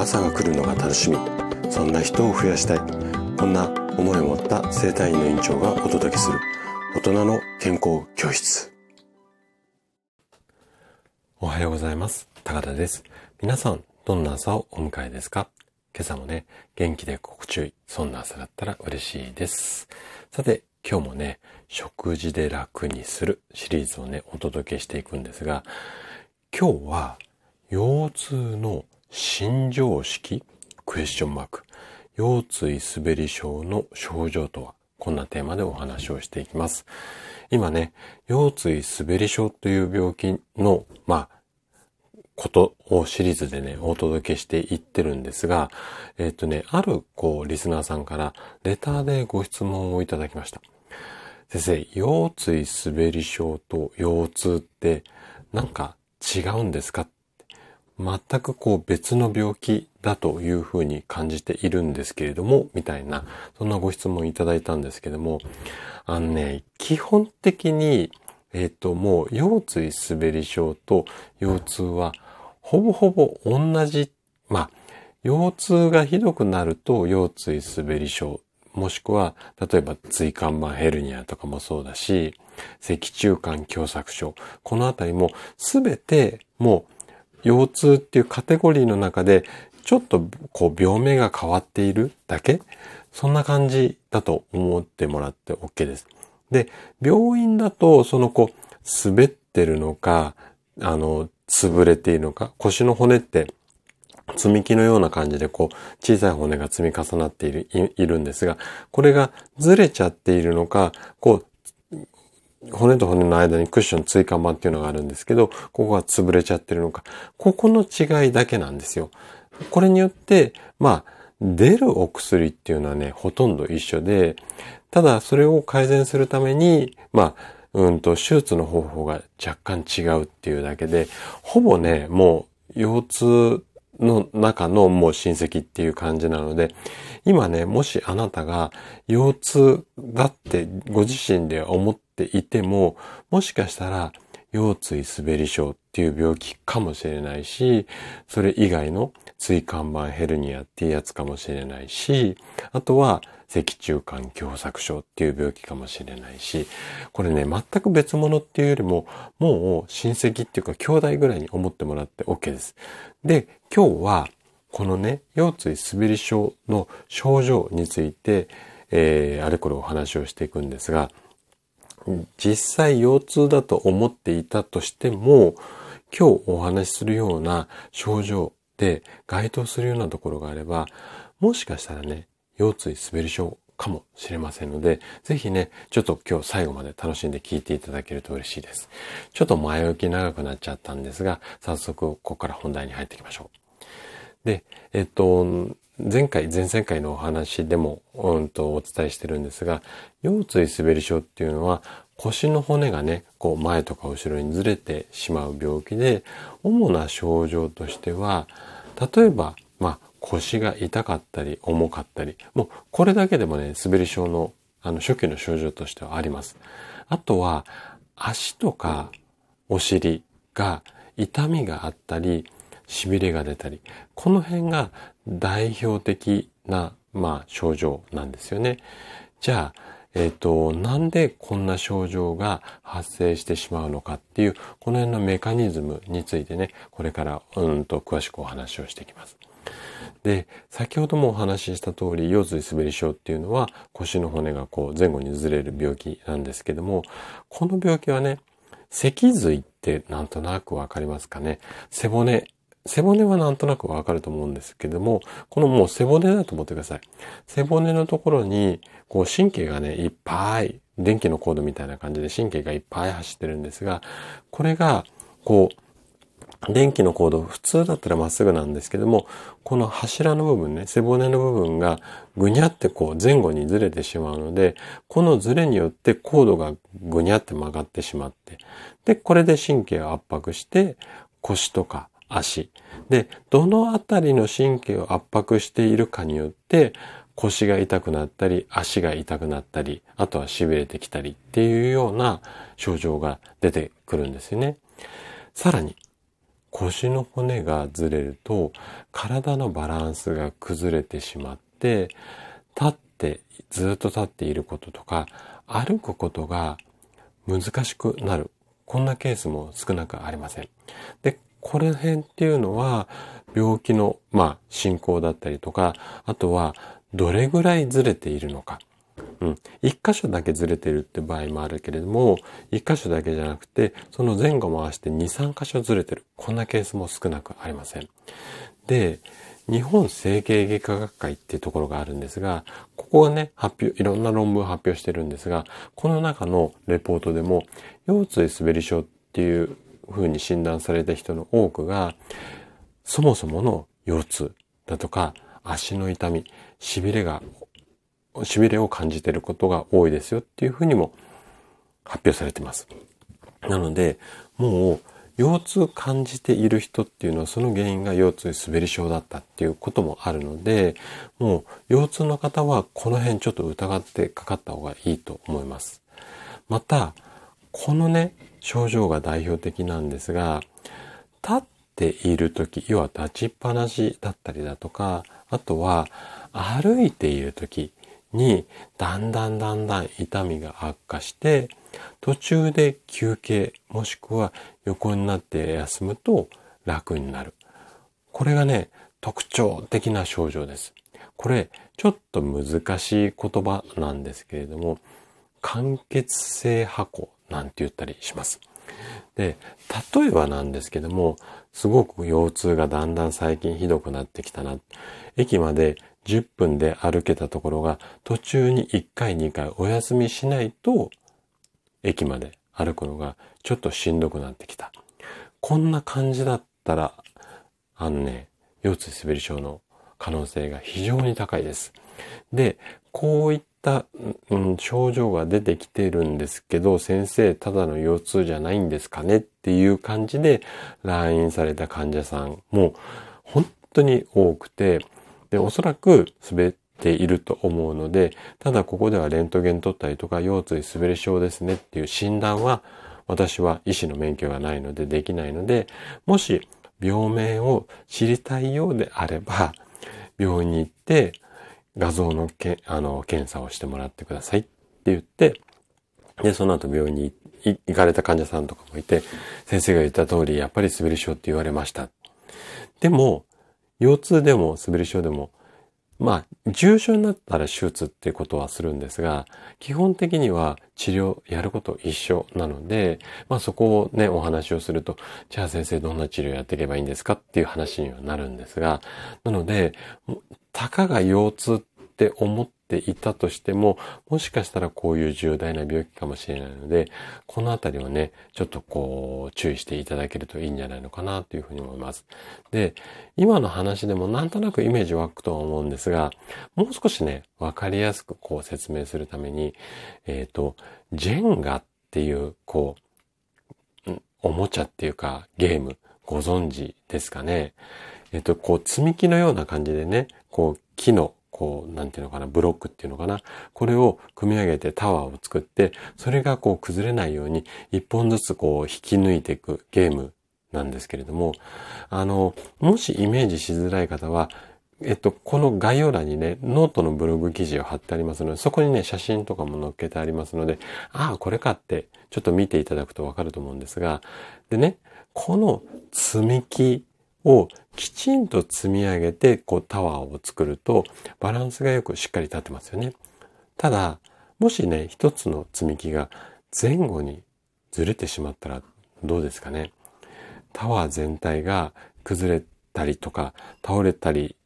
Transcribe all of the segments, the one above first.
朝が来るのが楽しみ。そんな人を増やしたい。こんな思いを持った生体院の院長がお届けする。大人の健康教室。おはようございます。高田です。皆さんどんな朝をお迎えですか？今朝もね元気で心地よいそんな朝だったら嬉しいです。さて今日もね食事で楽にするシリーズをねお届けしていくんですが今日は腰痛の新常識？クエスチョンマーク。腰椎滑り症の症状とは？こんなテーマでお話をしていきます。今ね、腰椎滑り症という病気の、まあ、ことをシリーズでね、お届けしていってるんですが、えっ、ー、とね、ある、こう、リスナーさんからレターでご質問をいただきました。先生、腰椎滑り症と腰痛ってなんか違うんですか？全くこう別の病気だというふうに感じているんですけれども、みたいな、そんなご質問いただいたんですけども、あのね、基本的に、えっ、ー、と、もう腰椎滑り症と腰痛は、ほぼほぼ同じ、まあ、腰痛がひどくなると腰椎滑り症、もしくは、例えば椎間板ヘルニアとかもそうだし、脊柱管狭窄症、このあたりもすべてもう腰痛っていうカテゴリーの中で、ちょっとこう病名が変わっているだけ？そんな感じだと思ってもらって OK です。で、病院だと、そのこう、滑ってるのか、あの、潰れているのか、腰の骨って積み木のような感じでこう小さい骨が積み重なっているいいるんですが、これがずれちゃっているのか、こう骨と骨の間にクッション椎間板っていうのがあるんですけど、ここが潰れちゃってるのか、ここの違いだけなんですよ。これによって、まあ、出るお薬っていうのはね、ほとんど一緒で、ただそれを改善するために、まあ、うんと、手術の方法が若干違うっていうだけで、ほぼね、もう腰痛の中のもう親戚っていう感じなので、今ね、もしあなたが腰痛だってご自身で思ってっていても、もしかしたら腰椎滑り症っていう病気かもしれないし、それ以外の椎間板ヘルニアっていうやつかもしれないし、あとは脊柱管狭窄症っていう病気かもしれないし、これね、全く別物っていうよりも、もう親戚っていうか兄弟ぐらいに思ってもらって OK です。で、今日は、このね、腰椎滑り症の症状について、えー、あれこれお話をしていくんですが、実際腰痛だと思っていたとしても、今日お話しするような症状で該当するようなところがあれば、もしかしたらね、腰椎滑り症かもしれませんので、ぜひね、ちょっと今日最後まで楽しんで聞いていただけると嬉しいです。ちょっと前置き長くなっちゃったんですが、早速ここから本題に入っていきましょう。で、えっと、前回、前々回のお話でも、うんとお伝えしてるんですが、腰椎滑り症っていうのは腰の骨がね、こう前とか後ろにずれてしまう病気で、主な症状としては、例えば、まあ、腰が痛かったり重かったり、もうこれだけでもね、滑り症のあの初期の症状としてはあります。あとは、足とかお尻が痛みがあったり、痺れが出たり、この辺が代表的な、まあ、症状なんですよね。じゃあ、えっ、ー、と、なんでこんな症状が発生してしまうのかっていう、この辺のメカニズムについてね、これからうんと詳しくお話をしていきます。で、先ほどもお話しした通り、腰椎滑り症っていうのは腰の骨がこう前後にずれる病気なんですけども、この病気はね、脊髄ってなんとなくわかりますかね背骨。背骨はなんとなくわかると思うんですけども、このもう背骨だと思ってください。背骨のところに、こう神経がね、いっぱい、電気のコードみたいな感じで神経がいっぱい走ってるんですが、これが、こう、電気のコード、普通だったらまっすぐなんですけども、この柱の部分ね、背骨の部分がぐにゃってこう前後にずれてしまうので、このずれによってコードがぐにゃって曲がってしまって、で、これで神経を圧迫して腰とか足。で、どのあたりの神経を圧迫しているかによって腰が痛くなったり、足が痛くなったり、あとは痺れてきたりっていうような症状が出てくるんですよね。さらに、腰の骨がずれると体のバランスが崩れてしまって立ってずっと立っていることとか歩くことが難しくなるこんなケースも少なくありません。で、これ辺っていうのは病気の、まあ、進行だったりとか、あとはどれぐらいずれているのか。うん。一箇所だけずれてるって場合もあるけれども、一箇所だけじゃなくて、その前後も合わせて2、3箇所ずれてる。こんなケースも少なくありません。で、日本整形外科学会っていうところがあるんですが、ここはね、発表、いろんな論文を発表してるんですが、この中のレポートでも、腰椎滑り症っていう風に診断された人の多くが、そもそもの腰痛だとか、足の痛み、痺れが痺れを感じていることが多いですよっていうふうにも発表されてます。なので、もう腰痛感じている人っていうのはその原因が腰痛滑り症だったっていうこともあるので、もう腰痛の方はこの辺ちょっと疑ってかかった方がいいと思います。また、このね、症状が代表的なんですが、立っている時、要は立ちっぱなしだったりだとか、あとは歩いている時、にだんだんだんだん痛みが悪化して途中で休憩もしくは横になって休むと楽になる。これがね、特徴的な症状です。これちょっと難しい言葉なんですけれども、間欠性箱なんて言ったりします。で、例えばなんですけども、すごく腰痛がだんだん最近ひどくなってきたな。駅まで10分で歩けたところが途中に1回2回お休みしないと駅まで歩くのがちょっとしんどくなってきた。こんな感じだったら、あのね、腰椎滑り症の可能性が非常に高いです。で、こういった、うん、症状が出てきてるんですけど、先生、ただの腰痛じゃないんですかねっていう感じで来院された患者さんも本当に多くて、で、おそらく滑っていると思うので、ただここではレントゲン取ったりとか、腰椎滑り症ですねっていう診断は、私は医師の免許がないのでできないので、もし病名を知りたいようであれば、病院に行って画像のけあの検査をしてもらってくださいって言って、で、その後病院に行かれた患者さんとかもいて、先生が言った通り、やっぱり滑り症って言われました。でも、腰痛でも滑り症でも、まあ、重症になったら手術っていうことはするんですが、基本的には治療やること一緒なので、まあそこをね、お話をすると、じゃあ先生どんな治療やっていけばいいんですかっていう話にはなるんですが、なので、たかが腰痛っって思っていたとしても、もしかしたらこういう重大な病気かもしれないので、このあたりをね、ちょっとこう、注意していただけるといいんじゃないのかなというふうに思います。で、今の話でもなんとなくイメージ湧くとは思うんですが、もう少しね、わかりやすくこう説明するために、えっ、ー、と、ジェンガっていう、こう、おもちゃっていうかゲームご存知ですかね。えっ、と、こう積み木のような感じでね、こう木のこう、なんていうのかな、ブロックっていうのかな。これを組み上げてタワーを作って、それがこう崩れないように一本ずつこう引き抜いていくゲームなんですけれども、あの、もしイメージしづらい方は、えっと、この概要欄にね、ノートのブログ記事を貼ってありますので、そこにね、写真とかも載っけてありますので、ああ、これかって、ちょっと見ていただくとわかると思うんですが、でね、この積み木をきちんと積み上げて、こうタワーを作ると、バランスがよくしっかり立ってますよね。ただ、もしね、一つの積み木が前後にずれてしまったらどうですかね。タワー全体が崩れたりとか、倒れたり、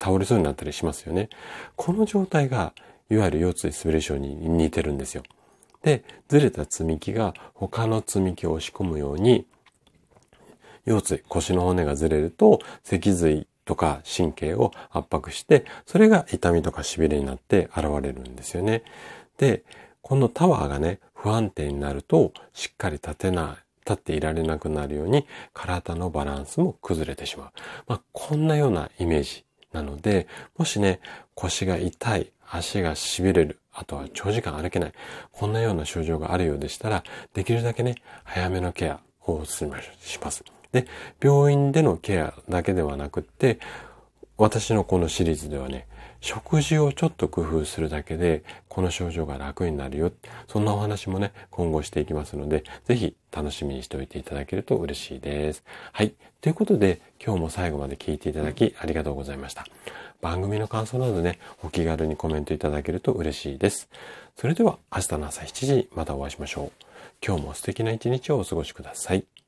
倒れそうになったりしますよね。この状態が、いわゆる腰椎滑り症に似てるんですよ。で、ずれた積み木が他の積み木を押し込むように、腰椎、腰の骨がずれると、脊髄とか神経を圧迫して、それが痛みとか痺れになって現れるんですよね。で、このタワーがね、不安定になると、しっかり立てない、立っていられなくなるように、体のバランスも崩れてしまう。まあ、こんなようなイメージなので、もしね、腰が痛い、足が痺れる、あとは長時間歩けない、こんなような症状があるようでしたら、できるだけね、早めのケアをお勧めします。で、病院でのケアだけではなくって、私のこのシリーズではね、食事をちょっと工夫するだけで、この症状が楽になるよ。そんなお話もね、今後していきますので、ぜひ楽しみにしておいていただけると嬉しいです。はい。ということで、今日も最後まで聞いていただきありがとうございました。番組の感想などね、お気軽にコメントいただけると嬉しいです。それでは明日の朝7時にまたお会いしましょう。今日も素敵な一日をお過ごしください。